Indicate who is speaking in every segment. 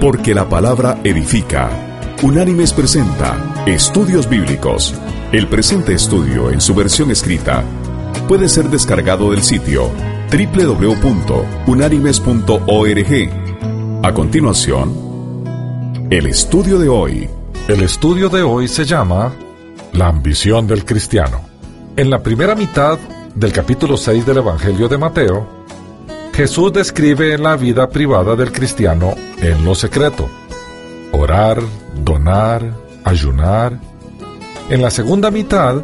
Speaker 1: Porque la palabra edifica. Unánimes presenta Estudios Bíblicos. El presente estudio en su versión escrita puede ser descargado del sitio www.unánimes.org. A continuación, el estudio de hoy.
Speaker 2: El estudio de hoy se llama La ambición del cristiano. En la primera mitad del capítulo 6 del Evangelio de Mateo, Jesús describe la vida privada del cristiano en lo secreto. Orar, donar, ayunar. En la segunda mitad,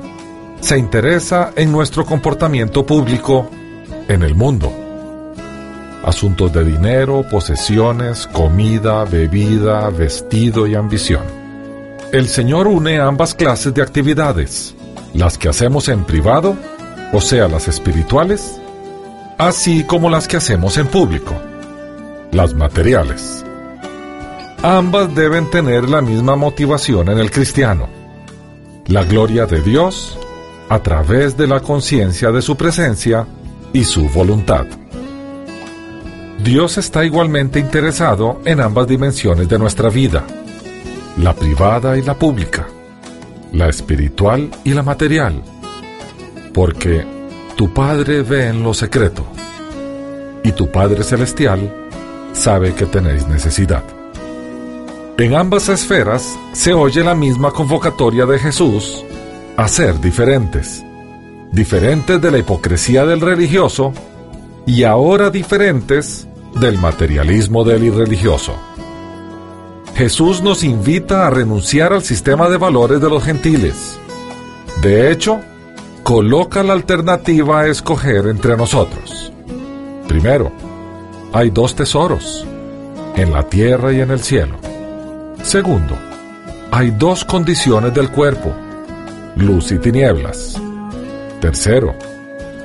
Speaker 2: se interesa en nuestro comportamiento público en el mundo. Asuntos de dinero, posesiones, comida, bebida, vestido y ambición. El Señor une ambas clases de actividades, las que hacemos en privado, o sea, las espirituales, así como las que hacemos en público, las materiales. Ambas deben tener la misma motivación en el cristiano, la gloria de Dios a través de la conciencia de su presencia y su voluntad. Dios está igualmente interesado en ambas dimensiones de nuestra vida, la privada y la pública, la espiritual y la material, porque tu Padre ve en lo secreto y tu Padre Celestial sabe que tenéis necesidad. En ambas esferas se oye la misma convocatoria de Jesús a ser diferentes, diferentes de la hipocresía del religioso y ahora diferentes del materialismo del irreligioso. Jesús nos invita a renunciar al sistema de valores de los gentiles. De hecho, coloca la alternativa a escoger entre nosotros. Primero, hay dos tesoros, en la tierra y en el cielo. Segundo, hay dos condiciones del cuerpo, luz y tinieblas. Tercero,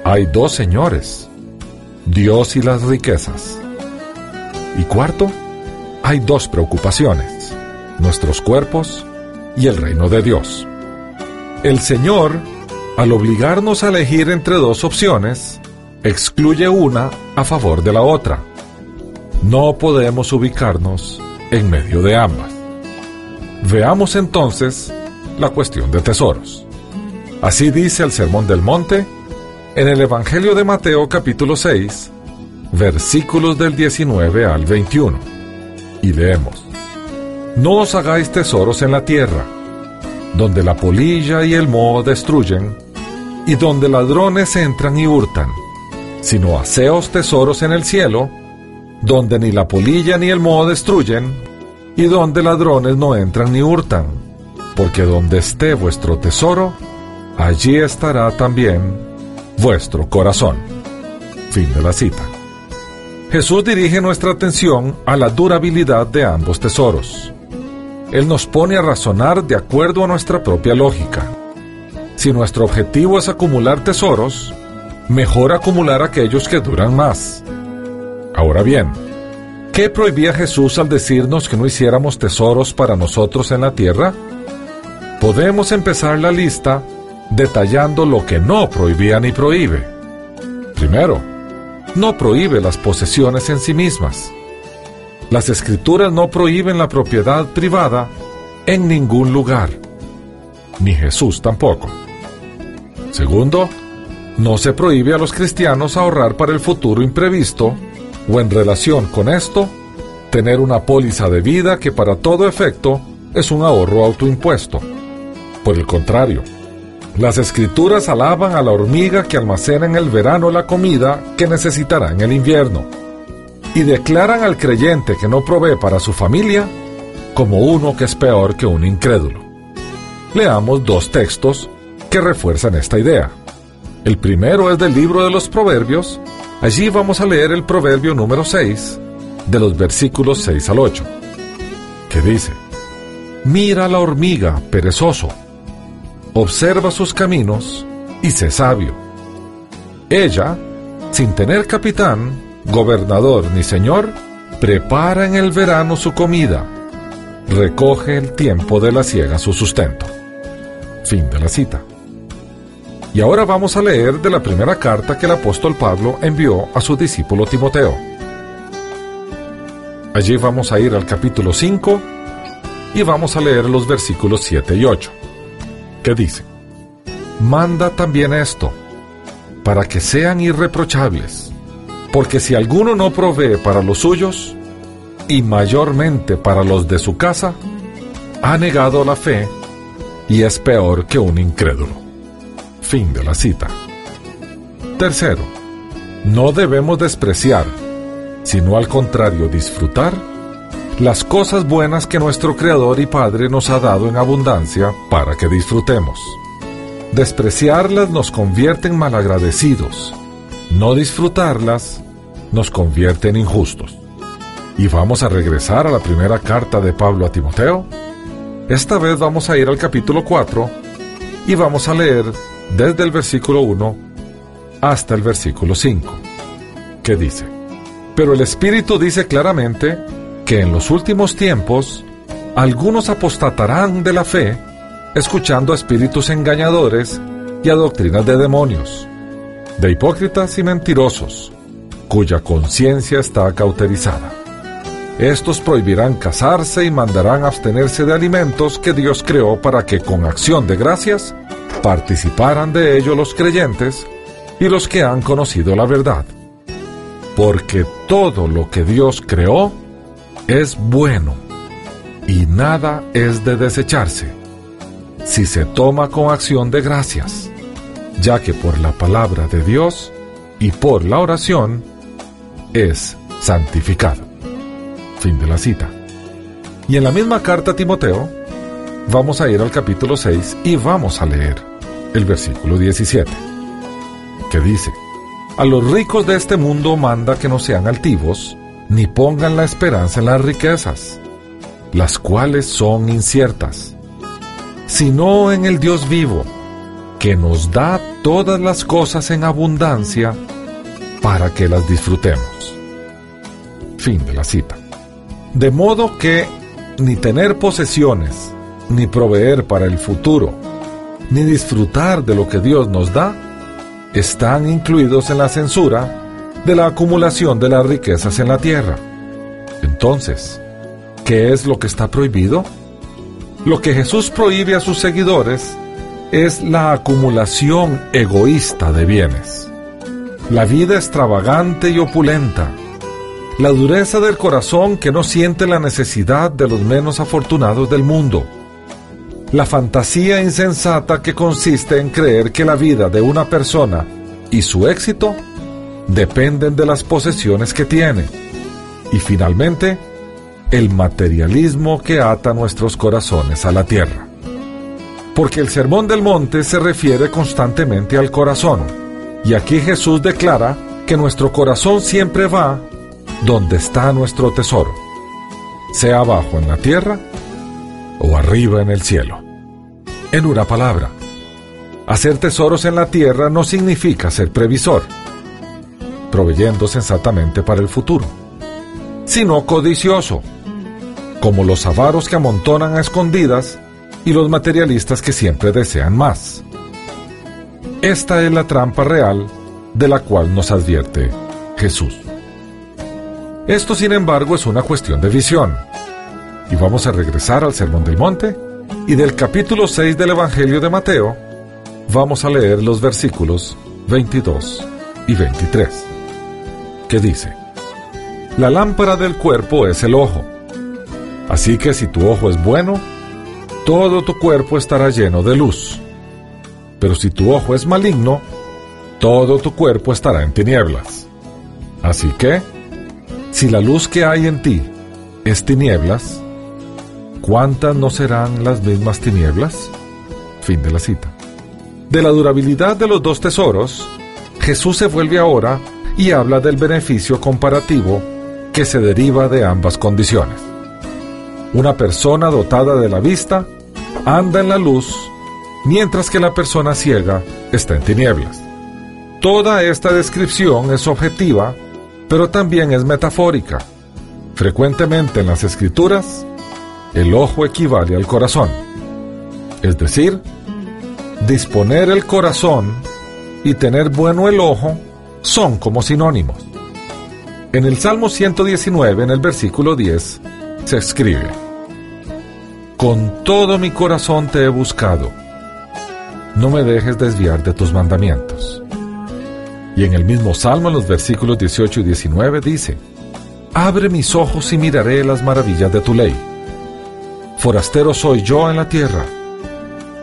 Speaker 2: hay dos señores, Dios y las riquezas. Y cuarto, hay dos preocupaciones, nuestros cuerpos y el reino de Dios. El Señor, al obligarnos a elegir entre dos opciones, excluye una a favor de la otra. No podemos ubicarnos en medio de ambas. Veamos entonces la cuestión de tesoros. Así dice el Sermón del Monte en el Evangelio de Mateo capítulo 6, versículos del 19 al 21. Y leemos, No os hagáis tesoros en la tierra, donde la polilla y el moho destruyen, y donde ladrones entran y hurtan, sino haceos tesoros en el cielo, donde ni la polilla ni el moho destruyen, y donde ladrones no entran ni hurtan, porque donde esté vuestro tesoro, allí estará también vuestro corazón. Fin de la cita. Jesús dirige nuestra atención a la durabilidad de ambos tesoros. Él nos pone a razonar de acuerdo a nuestra propia lógica. Si nuestro objetivo es acumular tesoros, mejor acumular aquellos que duran más. Ahora bien, ¿qué prohibía Jesús al decirnos que no hiciéramos tesoros para nosotros en la tierra? Podemos empezar la lista detallando lo que no prohibía ni prohíbe. Primero, no prohíbe las posesiones en sí mismas. Las escrituras no prohíben la propiedad privada en ningún lugar, ni Jesús tampoco. Segundo, no se prohíbe a los cristianos ahorrar para el futuro imprevisto o en relación con esto, tener una póliza de vida que para todo efecto es un ahorro autoimpuesto. Por el contrario, las escrituras alaban a la hormiga que almacena en el verano la comida que necesitará en el invierno y declaran al creyente que no provee para su familia como uno que es peor que un incrédulo. Leamos dos textos que refuerzan esta idea. El primero es del libro de los Proverbios. Allí vamos a leer el proverbio número 6, de los versículos 6 al 8, que dice, Mira la hormiga, perezoso observa sus caminos y sé sabio. Ella, sin tener capitán, gobernador ni señor, prepara en el verano su comida, recoge el tiempo de la siega su sustento. Fin de la cita. Y ahora vamos a leer de la primera carta que el apóstol Pablo envió a su discípulo Timoteo. Allí vamos a ir al capítulo 5 y vamos a leer los versículos 7 y 8, que dice, Manda también esto, para que sean irreprochables, porque si alguno no provee para los suyos, y mayormente para los de su casa, ha negado la fe y es peor que un incrédulo. Fin de la cita. Tercero, no debemos despreciar, sino al contrario disfrutar las cosas buenas que nuestro Creador y Padre nos ha dado en abundancia para que disfrutemos. Despreciarlas nos convierte en malagradecidos. No disfrutarlas nos convierte en injustos. Y vamos a regresar a la primera carta de Pablo a Timoteo. Esta vez vamos a ir al capítulo 4 y vamos a leer desde el versículo 1 hasta el versículo 5, que dice, Pero el Espíritu dice claramente que en los últimos tiempos algunos apostatarán de la fe, escuchando a espíritus engañadores y a doctrinas de demonios, de hipócritas y mentirosos, cuya conciencia está cauterizada. Estos prohibirán casarse y mandarán abstenerse de alimentos que Dios creó para que con acción de gracias participaran de ello los creyentes y los que han conocido la verdad. Porque todo lo que Dios creó es bueno y nada es de desecharse si se toma con acción de gracias, ya que por la palabra de Dios y por la oración es santificado. Fin de la cita. Y en la misma carta a Timoteo, vamos a ir al capítulo 6 y vamos a leer el versículo 17, que dice, A los ricos de este mundo manda que no sean altivos, ni pongan la esperanza en las riquezas, las cuales son inciertas, sino en el Dios vivo, que nos da todas las cosas en abundancia para que las disfrutemos. Fin de la cita. De modo que ni tener posesiones, ni proveer para el futuro, ni disfrutar de lo que Dios nos da, están incluidos en la censura de la acumulación de las riquezas en la tierra. Entonces, ¿qué es lo que está prohibido? Lo que Jesús prohíbe a sus seguidores es la acumulación egoísta de bienes, la vida extravagante y opulenta, la dureza del corazón que no siente la necesidad de los menos afortunados del mundo, la fantasía insensata que consiste en creer que la vida de una persona y su éxito dependen de las posesiones que tiene. Y finalmente, el materialismo que ata nuestros corazones a la tierra. Porque el Sermón del Monte se refiere constantemente al corazón. Y aquí Jesús declara que nuestro corazón siempre va donde está nuestro tesoro, sea abajo en la tierra o arriba en el cielo. En una palabra, hacer tesoros en la tierra no significa ser previsor proveyendo sensatamente para el futuro, sino codicioso, como los avaros que amontonan a escondidas y los materialistas que siempre desean más. Esta es la trampa real de la cual nos advierte Jesús. Esto, sin embargo, es una cuestión de visión. Y vamos a regresar al Sermón del Monte y del capítulo 6 del Evangelio de Mateo, vamos a leer los versículos 22 y 23 que dice, La lámpara del cuerpo es el ojo. Así que si tu ojo es bueno, todo tu cuerpo estará lleno de luz. Pero si tu ojo es maligno, todo tu cuerpo estará en tinieblas. Así que, si la luz que hay en ti es tinieblas, ¿cuántas no serán las mismas tinieblas? Fin de la cita. De la durabilidad de los dos tesoros, Jesús se vuelve ahora y habla del beneficio comparativo que se deriva de ambas condiciones. Una persona dotada de la vista anda en la luz, mientras que la persona ciega está en tinieblas. Toda esta descripción es objetiva, pero también es metafórica. Frecuentemente en las escrituras, el ojo equivale al corazón. Es decir, disponer el corazón y tener bueno el ojo son como sinónimos. En el Salmo 119, en el versículo 10, se escribe, Con todo mi corazón te he buscado, no me dejes desviar de tus mandamientos. Y en el mismo Salmo, en los versículos 18 y 19, dice, Abre mis ojos y miraré las maravillas de tu ley. Forastero soy yo en la tierra,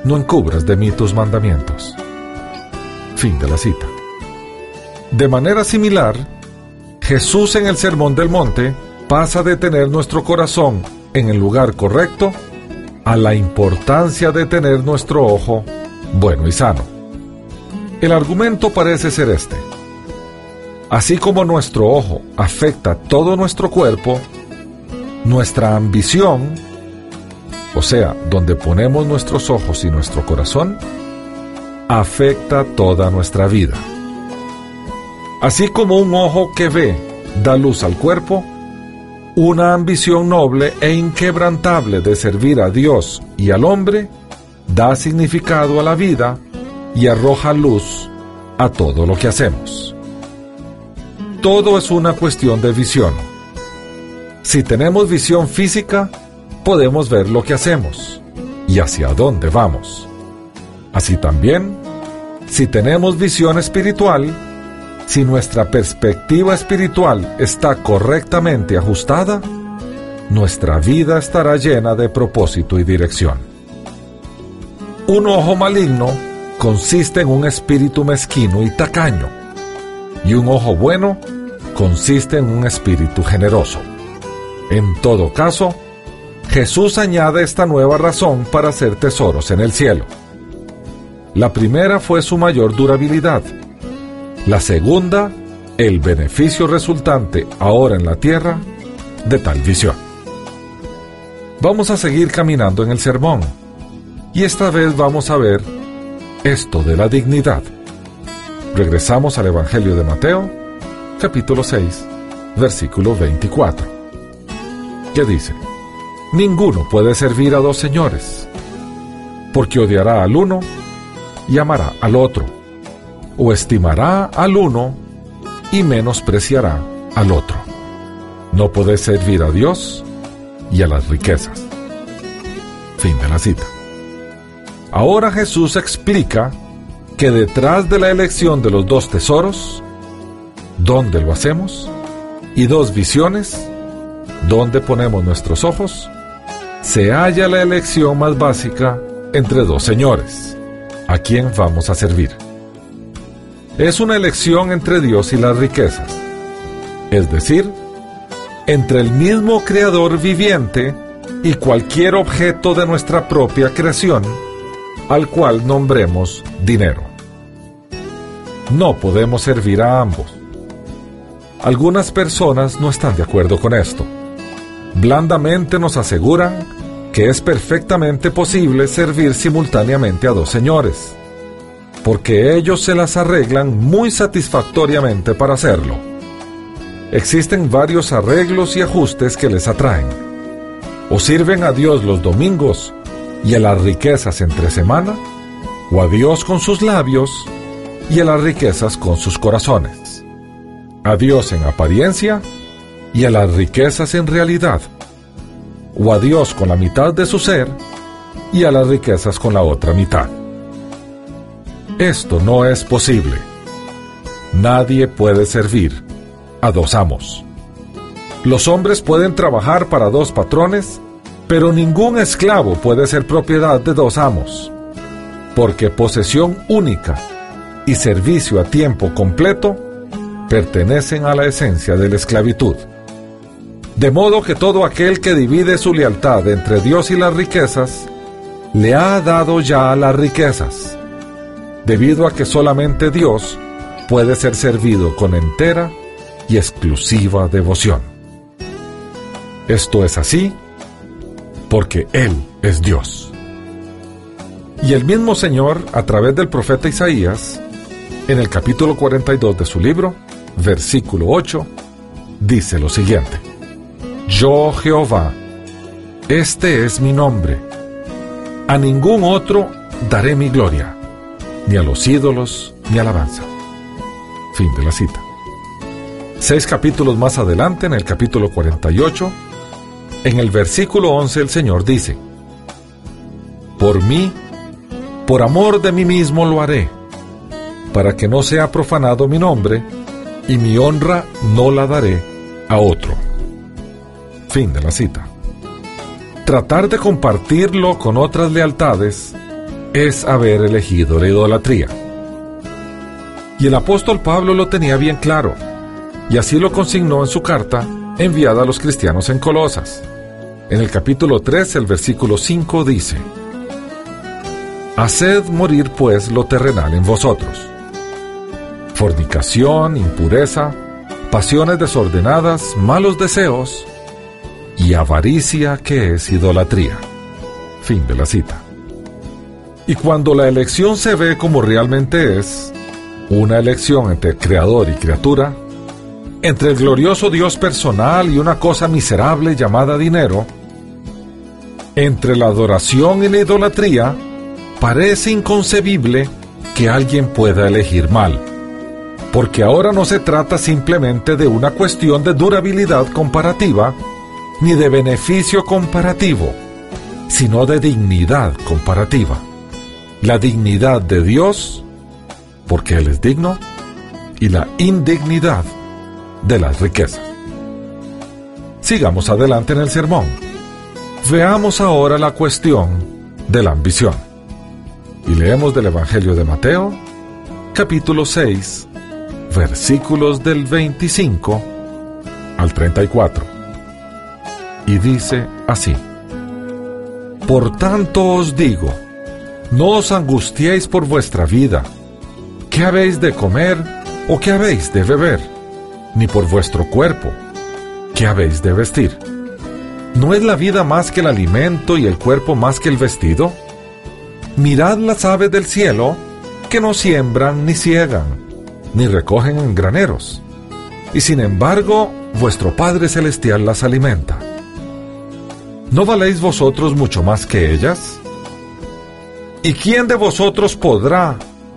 Speaker 2: no encubras de mí tus mandamientos. Fin de la cita. De manera similar, Jesús en el Sermón del Monte pasa de tener nuestro corazón en el lugar correcto a la importancia de tener nuestro ojo bueno y sano. El argumento parece ser este. Así como nuestro ojo afecta todo nuestro cuerpo, nuestra ambición, o sea, donde ponemos nuestros ojos y nuestro corazón, afecta toda nuestra vida. Así como un ojo que ve da luz al cuerpo, una ambición noble e inquebrantable de servir a Dios y al hombre da significado a la vida y arroja luz a todo lo que hacemos. Todo es una cuestión de visión. Si tenemos visión física, podemos ver lo que hacemos y hacia dónde vamos. Así también, si tenemos visión espiritual, si nuestra perspectiva espiritual está correctamente ajustada, nuestra vida estará llena de propósito y dirección. Un ojo maligno consiste en un espíritu mezquino y tacaño, y un ojo bueno consiste en un espíritu generoso. En todo caso, Jesús añade esta nueva razón para hacer tesoros en el cielo. La primera fue su mayor durabilidad, la segunda, el beneficio resultante ahora en la tierra de tal visión. Vamos a seguir caminando en el sermón y esta vez vamos a ver esto de la dignidad. Regresamos al Evangelio de Mateo, capítulo 6, versículo 24, que dice, Ninguno puede servir a dos señores, porque odiará al uno y amará al otro o estimará al uno y menospreciará al otro. No puede servir a Dios y a las riquezas. Fin de la cita. Ahora Jesús explica que detrás de la elección de los dos tesoros, ¿dónde lo hacemos? Y dos visiones, ¿dónde ponemos nuestros ojos? Se halla la elección más básica entre dos señores. ¿A quién vamos a servir? es una elección entre Dios y las riquezas, es decir, entre el mismo Creador viviente y cualquier objeto de nuestra propia creación, al cual nombremos dinero. No podemos servir a ambos. Algunas personas no están de acuerdo con esto. Blandamente nos aseguran que es perfectamente posible servir simultáneamente a dos señores porque ellos se las arreglan muy satisfactoriamente para hacerlo. Existen varios arreglos y ajustes que les atraen. O sirven a Dios los domingos y a las riquezas entre semana, o a Dios con sus labios y a las riquezas con sus corazones. A Dios en apariencia y a las riquezas en realidad. O a Dios con la mitad de su ser y a las riquezas con la otra mitad. Esto no es posible. Nadie puede servir a dos amos. Los hombres pueden trabajar para dos patrones, pero ningún esclavo puede ser propiedad de dos amos, porque posesión única y servicio a tiempo completo pertenecen a la esencia de la esclavitud. De modo que todo aquel que divide su lealtad entre Dios y las riquezas, le ha dado ya las riquezas debido a que solamente Dios puede ser servido con entera y exclusiva devoción. Esto es así porque Él es Dios. Y el mismo Señor, a través del profeta Isaías, en el capítulo 42 de su libro, versículo 8, dice lo siguiente. Yo Jehová, este es mi nombre, a ningún otro daré mi gloria ni a los ídolos, ni alabanza. Fin de la cita. Seis capítulos más adelante, en el capítulo 48, en el versículo 11 el Señor dice, Por mí, por amor de mí mismo lo haré, para que no sea profanado mi nombre, y mi honra no la daré a otro. Fin de la cita. Tratar de compartirlo con otras lealtades es haber elegido la idolatría. Y el apóstol Pablo lo tenía bien claro, y así lo consignó en su carta enviada a los cristianos en Colosas. En el capítulo 3, el versículo 5 dice, Haced morir pues lo terrenal en vosotros. Fornicación, impureza, pasiones desordenadas, malos deseos y avaricia que es idolatría. Fin de la cita. Y cuando la elección se ve como realmente es, una elección entre creador y criatura, entre el glorioso Dios personal y una cosa miserable llamada dinero, entre la adoración y la idolatría, parece inconcebible que alguien pueda elegir mal, porque ahora no se trata simplemente de una cuestión de durabilidad comparativa, ni de beneficio comparativo, sino de dignidad comparativa. La dignidad de Dios, porque Él es digno, y la indignidad de las riquezas. Sigamos adelante en el sermón. Veamos ahora la cuestión de la ambición. Y leemos del Evangelio de Mateo, capítulo 6, versículos del 25 al 34. Y dice así, Por tanto os digo, no os angustiéis por vuestra vida, qué habéis de comer o qué habéis de beber ni por vuestro cuerpo, que habéis de vestir. ¿No es la vida más que el alimento y el cuerpo más que el vestido? Mirad las aves del cielo, que no siembran ni ciegan, ni recogen en graneros, y sin embargo vuestro Padre Celestial las alimenta. ¿No valéis vosotros mucho más que ellas? ¿Y quién de vosotros podrá,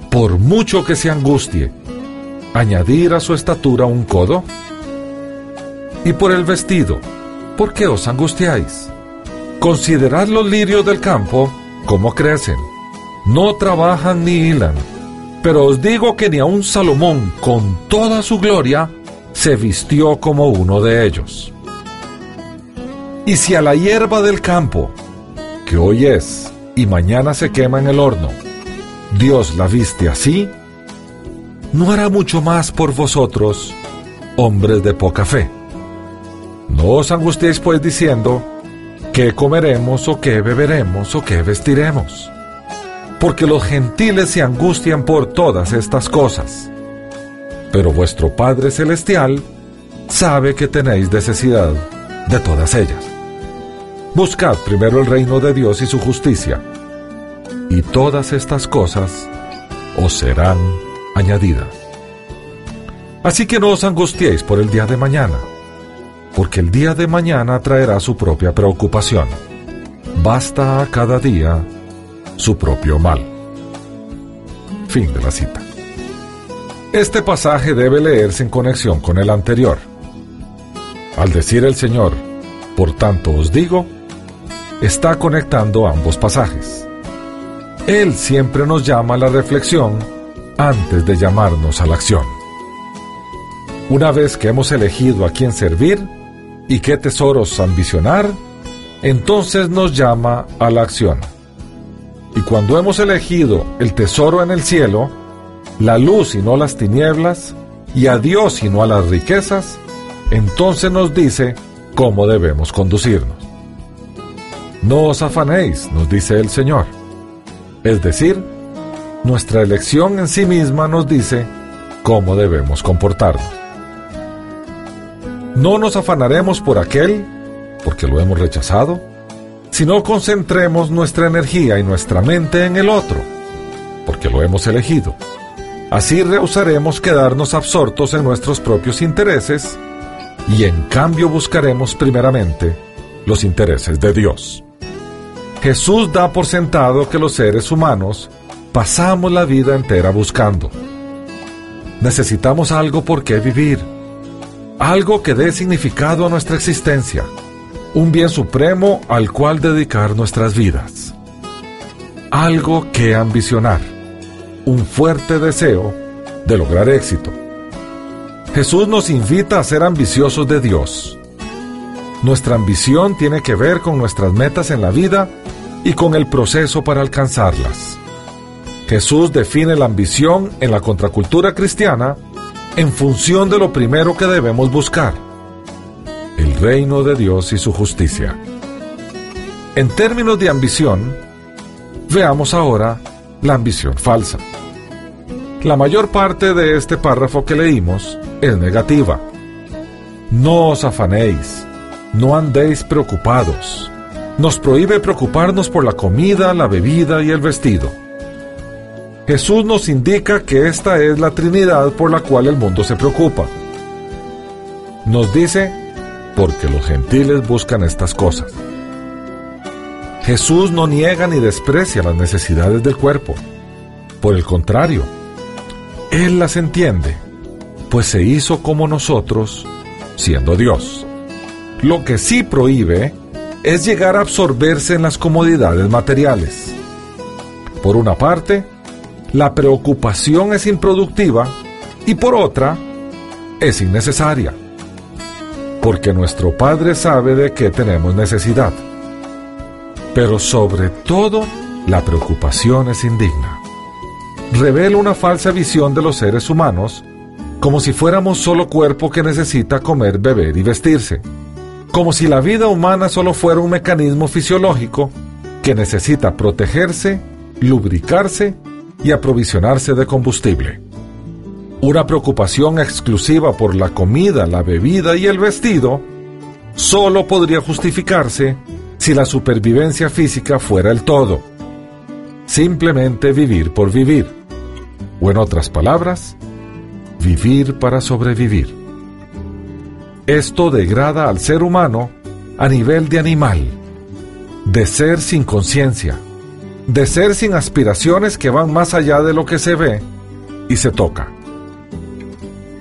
Speaker 2: por mucho que se angustie, añadir a su estatura un codo? Y por el vestido, ¿por qué os angustiáis? Considerad los lirios del campo, cómo crecen. No trabajan ni hilan. Pero os digo que ni aun Salomón, con toda su gloria, se vistió como uno de ellos. Y si a la hierba del campo, que hoy es y mañana se quema en el horno, Dios la viste así, no hará mucho más por vosotros, hombres de poca fe. No os angustiéis pues diciendo, ¿qué comeremos o qué beberemos o qué vestiremos? Porque los gentiles se angustian por todas estas cosas. Pero vuestro Padre Celestial sabe que tenéis necesidad de todas ellas. Buscad primero el reino de Dios y su justicia, y todas estas cosas os serán añadida. Así que no os angustiéis por el día de mañana, porque el día de mañana traerá su propia preocupación. Basta a cada día su propio mal. Fin de la cita. Este pasaje debe leerse en conexión con el anterior. Al decir el Señor, por tanto os digo, está conectando ambos pasajes. Él siempre nos llama a la reflexión antes de llamarnos a la acción. Una vez que hemos elegido a quién servir y qué tesoros ambicionar, entonces nos llama a la acción. Y cuando hemos elegido el tesoro en el cielo, la luz y no las tinieblas, y a Dios y no a las riquezas, entonces nos dice cómo debemos conducirnos. No os afanéis, nos dice el Señor. Es decir, nuestra elección en sí misma nos dice cómo debemos comportarnos. No nos afanaremos por aquel, porque lo hemos rechazado, sino concentremos nuestra energía y nuestra mente en el otro, porque lo hemos elegido. Así rehusaremos quedarnos absortos en nuestros propios intereses y en cambio buscaremos primeramente los intereses de Dios. Jesús da por sentado que los seres humanos pasamos la vida entera buscando. Necesitamos algo por qué vivir. algo que dé significado a nuestra existencia, un bien supremo al cual dedicar nuestras vidas, algo que ambicionar, un fuerte deseo de lograr éxito. Jesús nos invita a ser ambiciosos de Dios. Nuestra ambición tiene que ver con nuestras metas en la vida y con el proceso para alcanzarlas. Jesús define la ambición en la contracultura cristiana en función de lo primero que debemos buscar, el reino de Dios y su justicia. En términos de ambición, veamos ahora la ambición falsa. La mayor parte de este párrafo que leímos es negativa. No os afanéis, no andéis preocupados. Nos prohíbe preocuparnos por la comida, la bebida y el vestido. Jesús nos indica que esta es la Trinidad por la cual el mundo se preocupa. Nos dice, porque los gentiles buscan estas cosas. Jesús no niega ni desprecia las necesidades del cuerpo. Por el contrario, Él las entiende, pues se hizo como nosotros, siendo Dios. Lo que sí prohíbe es llegar a absorberse en las comodidades materiales. Por una parte, la preocupación es improductiva y por otra, es innecesaria. Porque nuestro Padre sabe de qué tenemos necesidad. Pero sobre todo, la preocupación es indigna. Revela una falsa visión de los seres humanos como si fuéramos solo cuerpo que necesita comer, beber y vestirse. Como si la vida humana solo fuera un mecanismo fisiológico que necesita protegerse, lubricarse y aprovisionarse de combustible. Una preocupación exclusiva por la comida, la bebida y el vestido solo podría justificarse si la supervivencia física fuera el todo. Simplemente vivir por vivir. O en otras palabras, vivir para sobrevivir. Esto degrada al ser humano a nivel de animal, de ser sin conciencia, de ser sin aspiraciones que van más allá de lo que se ve y se toca.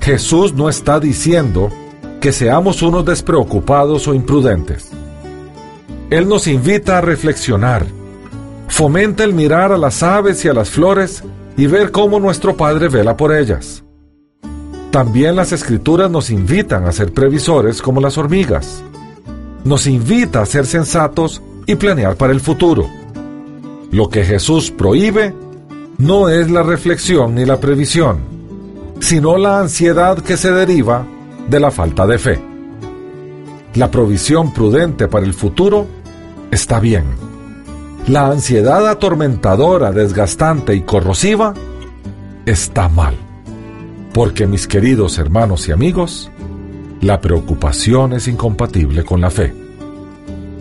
Speaker 2: Jesús no está diciendo que seamos unos despreocupados o imprudentes. Él nos invita a reflexionar, fomenta el mirar a las aves y a las flores y ver cómo nuestro Padre vela por ellas. También las escrituras nos invitan a ser previsores como las hormigas. Nos invita a ser sensatos y planear para el futuro. Lo que Jesús prohíbe no es la reflexión ni la previsión, sino la ansiedad que se deriva de la falta de fe. La provisión prudente para el futuro está bien. La ansiedad atormentadora, desgastante y corrosiva está mal. Porque mis queridos hermanos y amigos, la preocupación es incompatible con la fe.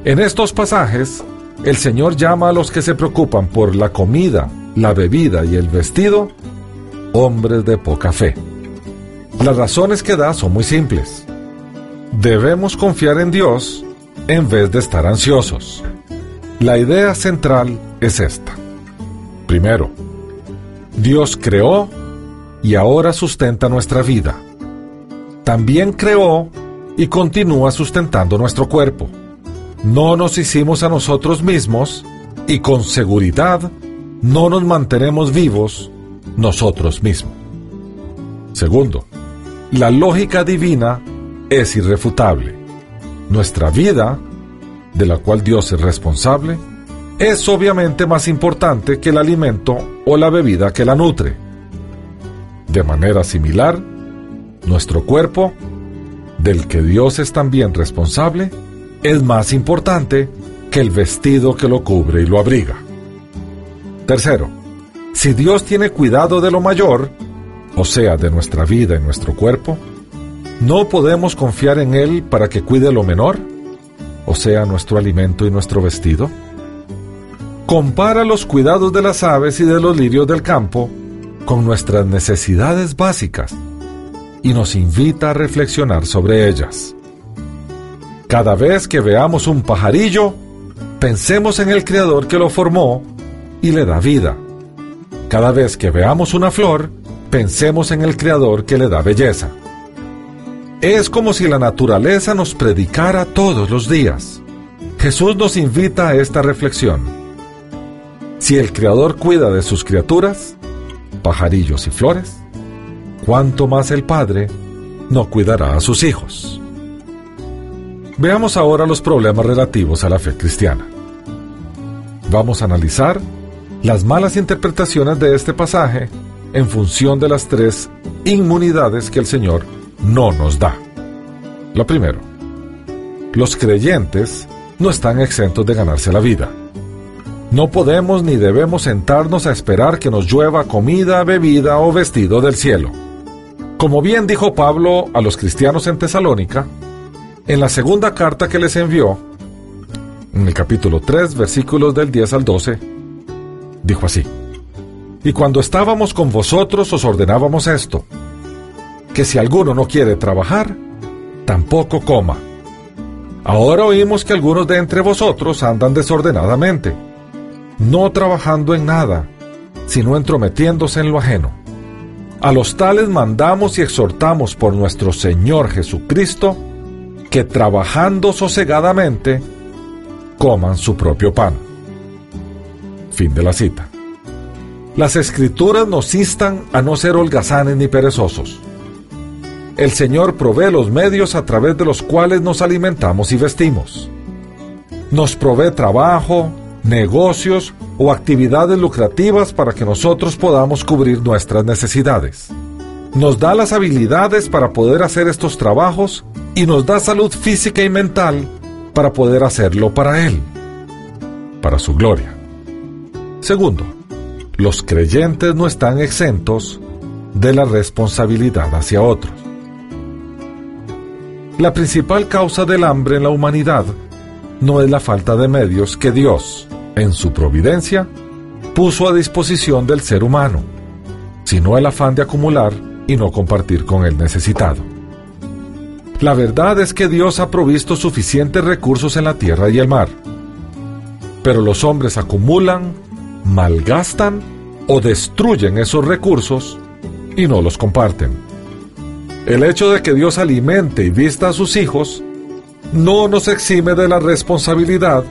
Speaker 2: En estos pasajes, el Señor llama a los que se preocupan por la comida, la bebida y el vestido hombres de poca fe. Las razones que da son muy simples. Debemos confiar en Dios en vez de estar ansiosos. La idea central es esta. Primero, Dios creó y ahora sustenta nuestra vida. También creó y continúa sustentando nuestro cuerpo no nos hicimos a nosotros mismos y con seguridad no nos mantenemos vivos nosotros mismos. Segundo, la lógica divina es irrefutable. Nuestra vida, de la cual Dios es responsable, es obviamente más importante que el alimento o la bebida que la nutre. De manera similar, nuestro cuerpo, del que Dios es también responsable, es más importante que el vestido que lo cubre y lo abriga. Tercero, si Dios tiene cuidado de lo mayor, o sea, de nuestra vida y nuestro cuerpo, ¿no podemos confiar en Él para que cuide lo menor, o sea, nuestro alimento y nuestro vestido? Compara los cuidados de las aves y de los lirios del campo con nuestras necesidades básicas y nos invita a reflexionar sobre ellas. Cada vez que veamos un pajarillo, pensemos en el Creador que lo formó y le da vida. Cada vez que veamos una flor, pensemos en el Creador que le da belleza. Es como si la naturaleza nos predicara todos los días. Jesús nos invita a esta reflexión. Si el Creador cuida de sus criaturas, pajarillos y flores, ¿cuánto más el Padre no cuidará a sus hijos? Veamos ahora los problemas relativos a la fe cristiana. Vamos a analizar las malas interpretaciones de este pasaje en función de las tres inmunidades que el Señor no nos da. Lo primero, los creyentes no están exentos de ganarse la vida. No podemos ni debemos sentarnos a esperar que nos llueva comida, bebida o vestido del cielo. Como bien dijo Pablo a los cristianos en Tesalónica, en la segunda carta que les envió, en el capítulo 3, versículos del 10 al 12, dijo así, Y cuando estábamos con vosotros os ordenábamos esto, que si alguno no quiere trabajar, tampoco coma. Ahora oímos que algunos de entre vosotros andan desordenadamente, no trabajando en nada, sino entrometiéndose en lo ajeno. A los tales mandamos y exhortamos por nuestro Señor Jesucristo que trabajando sosegadamente coman su propio pan. Fin de la cita. Las escrituras nos instan a no ser holgazanes ni perezosos el Señor provee los medios a través de los cuales nos alimentamos y vestimos. Nos provee trabajo, negocios o actividades lucrativas para que nosotros podamos cubrir nuestras necesidades. Nos da las habilidades para poder hacer estos trabajos y nos da salud física y mental para poder hacerlo para Él, para su gloria. Segundo, los creyentes no están exentos de la responsabilidad hacia otros. La principal causa del hambre en la humanidad no es la falta de medios que Dios, en su providencia, puso a disposición del ser humano, sino el afán de acumular y no compartir con el necesitado. La verdad es que Dios ha provisto suficientes recursos en la tierra y el mar, pero los hombres acumulan, malgastan o destruyen esos recursos y no los comparten. El hecho de que Dios alimente y vista a sus hijos no nos exime de la responsabilidad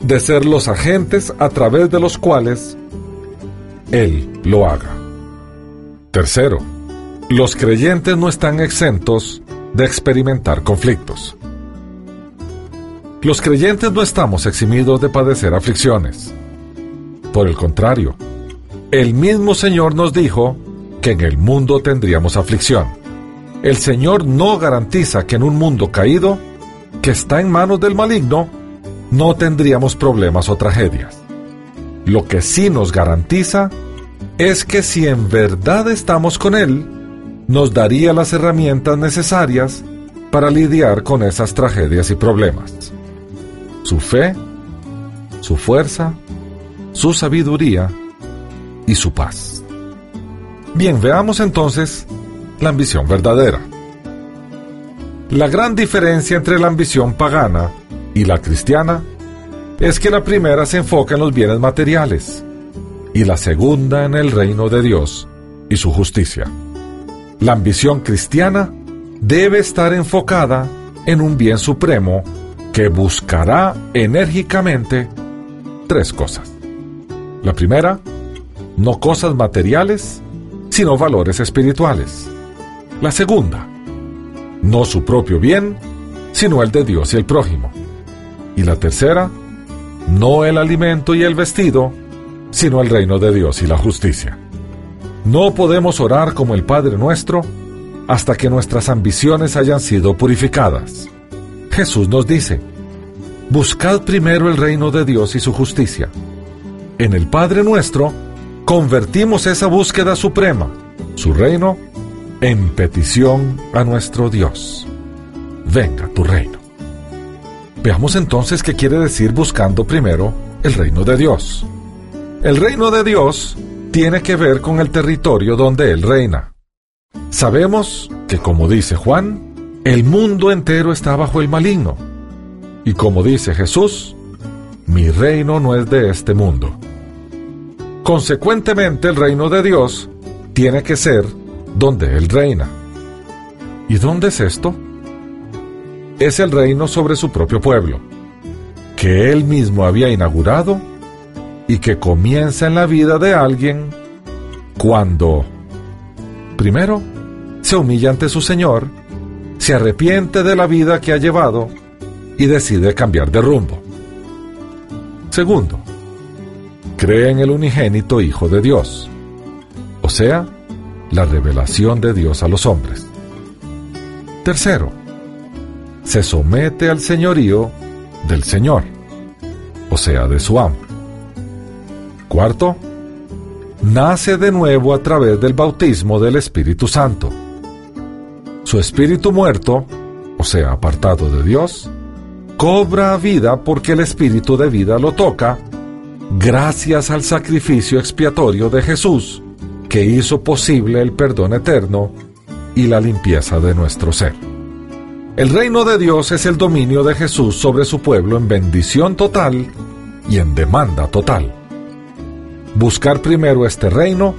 Speaker 2: de ser los agentes a través de los cuales Él lo haga. Tercero, los creyentes no están exentos de experimentar conflictos. Los creyentes no estamos eximidos de padecer aflicciones. Por el contrario, el mismo Señor nos dijo que en el mundo tendríamos aflicción el Señor no garantiza que en un mundo caído, que está en manos del maligno, no tendríamos problemas o tragedias. Lo que sí nos garantiza es que si en verdad estamos con Él, nos daría las herramientas necesarias para lidiar con esas tragedias y problemas. Su fe, su fuerza, su sabiduría y su paz. Bien, veamos entonces la ambición verdadera. La gran diferencia entre la ambición pagana y la cristiana es que la primera se enfoca en los bienes materiales y la segunda en el reino de Dios y su justicia. La ambición cristiana debe estar enfocada en un bien supremo que buscará enérgicamente tres cosas. La primera, no cosas materiales, sino valores espirituales. La segunda, no su propio bien, sino el de Dios y el prójimo. Y la tercera, no el alimento y el vestido, sino el reino de Dios y la justicia. No podemos orar como el Padre nuestro hasta que nuestras ambiciones hayan sido purificadas. Jesús nos dice, buscad primero el reino de Dios y su justicia. En el Padre nuestro convertimos esa búsqueda suprema, su reino, en petición a nuestro Dios. Venga tu reino. Veamos entonces qué quiere decir buscando primero el reino de Dios. El reino de Dios tiene que ver con el territorio donde Él reina. Sabemos que, como dice Juan, el mundo entero está bajo el maligno. Y como dice Jesús, mi reino no es de este mundo. Consecuentemente, el reino de Dios tiene que ser donde Él reina. ¿Y dónde es esto? Es el reino sobre su propio pueblo, que él mismo había inaugurado y que comienza en la vida de alguien cuando, primero, se humilla ante su Señor, se arrepiente de la vida que ha llevado y decide cambiar de rumbo. Segundo, cree en el unigénito Hijo de Dios, o sea, la revelación de Dios a los hombres. Tercero, se somete al señorío del Señor, o sea, de su amo. Cuarto, nace de nuevo a través del bautismo del Espíritu Santo. Su espíritu muerto, o sea, apartado de Dios, cobra vida porque el espíritu de vida lo toca gracias al sacrificio expiatorio de Jesús, que hizo posible el perdón eterno y la limpieza de nuestro ser. El reino de Dios es el dominio de Jesús sobre su pueblo en bendición total y en demanda total. Buscar primero este reino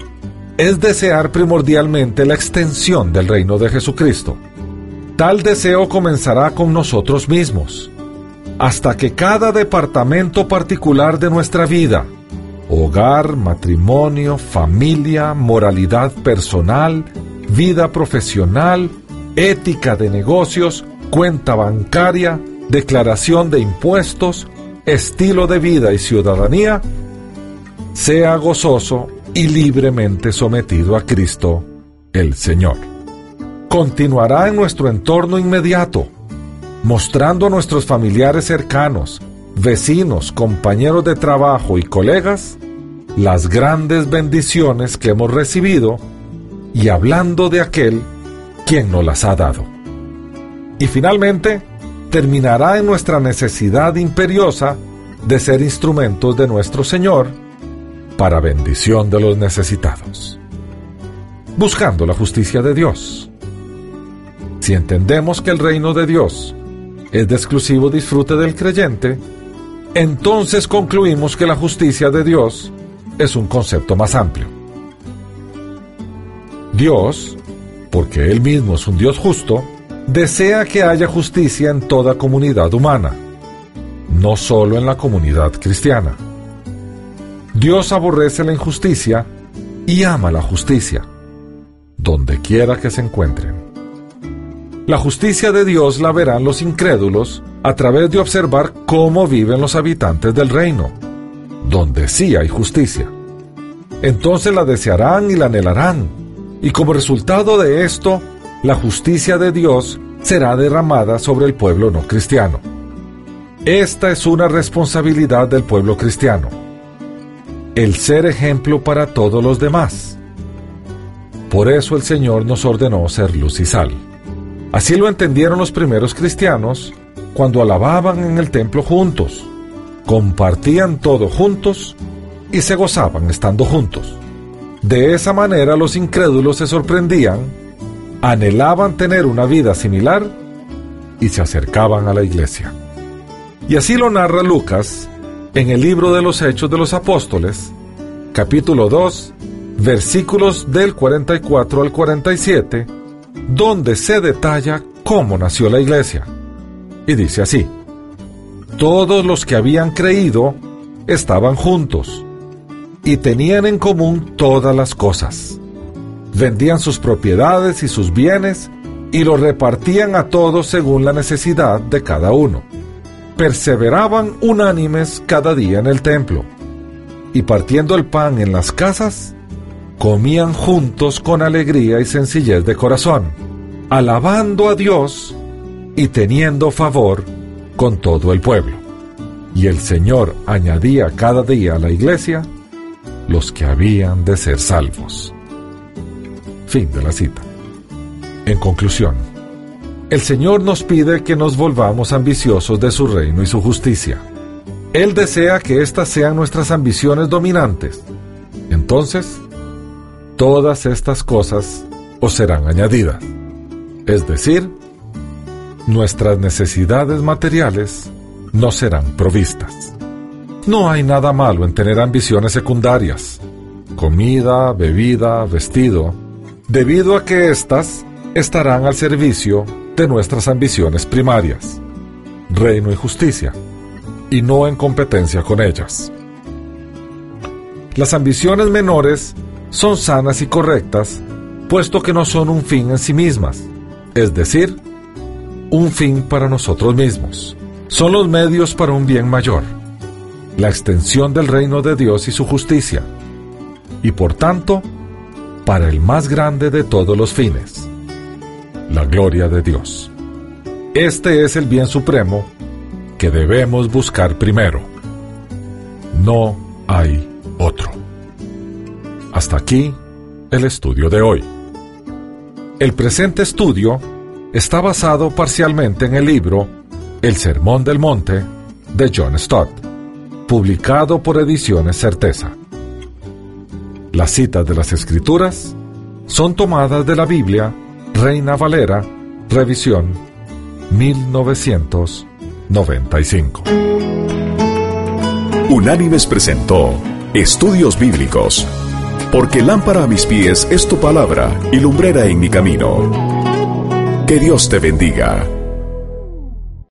Speaker 2: es desear primordialmente la extensión del reino de Jesucristo. Tal deseo comenzará con nosotros mismos, hasta que cada departamento particular de nuestra vida, hogar, matrimonio, familia, moralidad personal, vida profesional, ética de negocios, cuenta bancaria, declaración de impuestos, estilo de vida y ciudadanía, sea gozoso y libremente sometido a Cristo, el Señor. Continuará en nuestro entorno inmediato, mostrando a nuestros familiares cercanos, vecinos, compañeros de trabajo y colegas las grandes bendiciones que hemos recibido y hablando de aquel quien nos las ha dado. Y finalmente, terminará en nuestra necesidad imperiosa de ser instrumentos de nuestro Señor para bendición de los necesitados. Buscando la justicia de Dios. Si entendemos que el reino de Dios es de exclusivo disfrute del creyente, entonces concluimos que la justicia de Dios es un concepto más amplio. Dios, porque Él mismo es un Dios justo, desea que haya justicia en toda comunidad humana, no solo en la comunidad cristiana. Dios aborrece la injusticia y ama la justicia, donde quiera que se encuentren. La justicia de Dios la verán los incrédulos a través de observar cómo viven los habitantes del reino, donde sí hay justicia. Entonces la desearán y la anhelarán, y como resultado de esto, la justicia de Dios será derramada sobre el pueblo no cristiano. Esta es una responsabilidad del pueblo cristiano, el ser ejemplo para todos los demás. Por eso el Señor nos ordenó ser luz y sal. Así lo entendieron los primeros cristianos cuando alababan en el templo juntos, compartían todo juntos y se gozaban estando juntos. De esa manera los incrédulos se sorprendían, anhelaban tener una vida similar y se acercaban a la iglesia. Y así lo narra Lucas en el libro de los Hechos de los Apóstoles, capítulo 2, versículos del 44 al 47, donde se detalla cómo nació la iglesia. Y dice así, todos los que habían creído estaban juntos y tenían en común todas las cosas. Vendían sus propiedades y sus bienes y los repartían a todos según la necesidad de cada uno. Perseveraban unánimes cada día en el templo y partiendo el pan en las casas, comían juntos con alegría y sencillez de corazón, alabando a Dios y teniendo favor con todo el pueblo. Y el Señor añadía cada día a la iglesia los que habían de ser salvos. Fin de la cita. En conclusión, el Señor nos pide que nos volvamos ambiciosos de su reino y su justicia. Él desea que éstas sean nuestras ambiciones dominantes. Entonces, todas estas cosas os serán añadidas. Es decir, nuestras necesidades materiales no serán provistas. No hay nada malo en tener ambiciones secundarias, comida, bebida, vestido, debido a que éstas estarán al servicio de nuestras ambiciones primarias, reino y justicia, y no en competencia con ellas. Las ambiciones menores son sanas y correctas, puesto que no son un fin en sí mismas, es decir, un fin para nosotros mismos. Son los medios para un bien mayor, la extensión del reino de Dios y su justicia, y por tanto, para el más grande de todos los fines, la gloria de Dios. Este es el bien supremo que debemos buscar primero. No hay otro. Hasta aquí el estudio de hoy. El presente estudio está basado parcialmente en el libro El Sermón del Monte de John Stott, publicado por Ediciones Certeza. Las citas de las Escrituras son tomadas de la Biblia Reina Valera, revisión 1995.
Speaker 1: Unánimes presentó Estudios Bíblicos, porque lámpara a mis pies es tu palabra y lumbrera en mi camino. Que Dios te bendiga.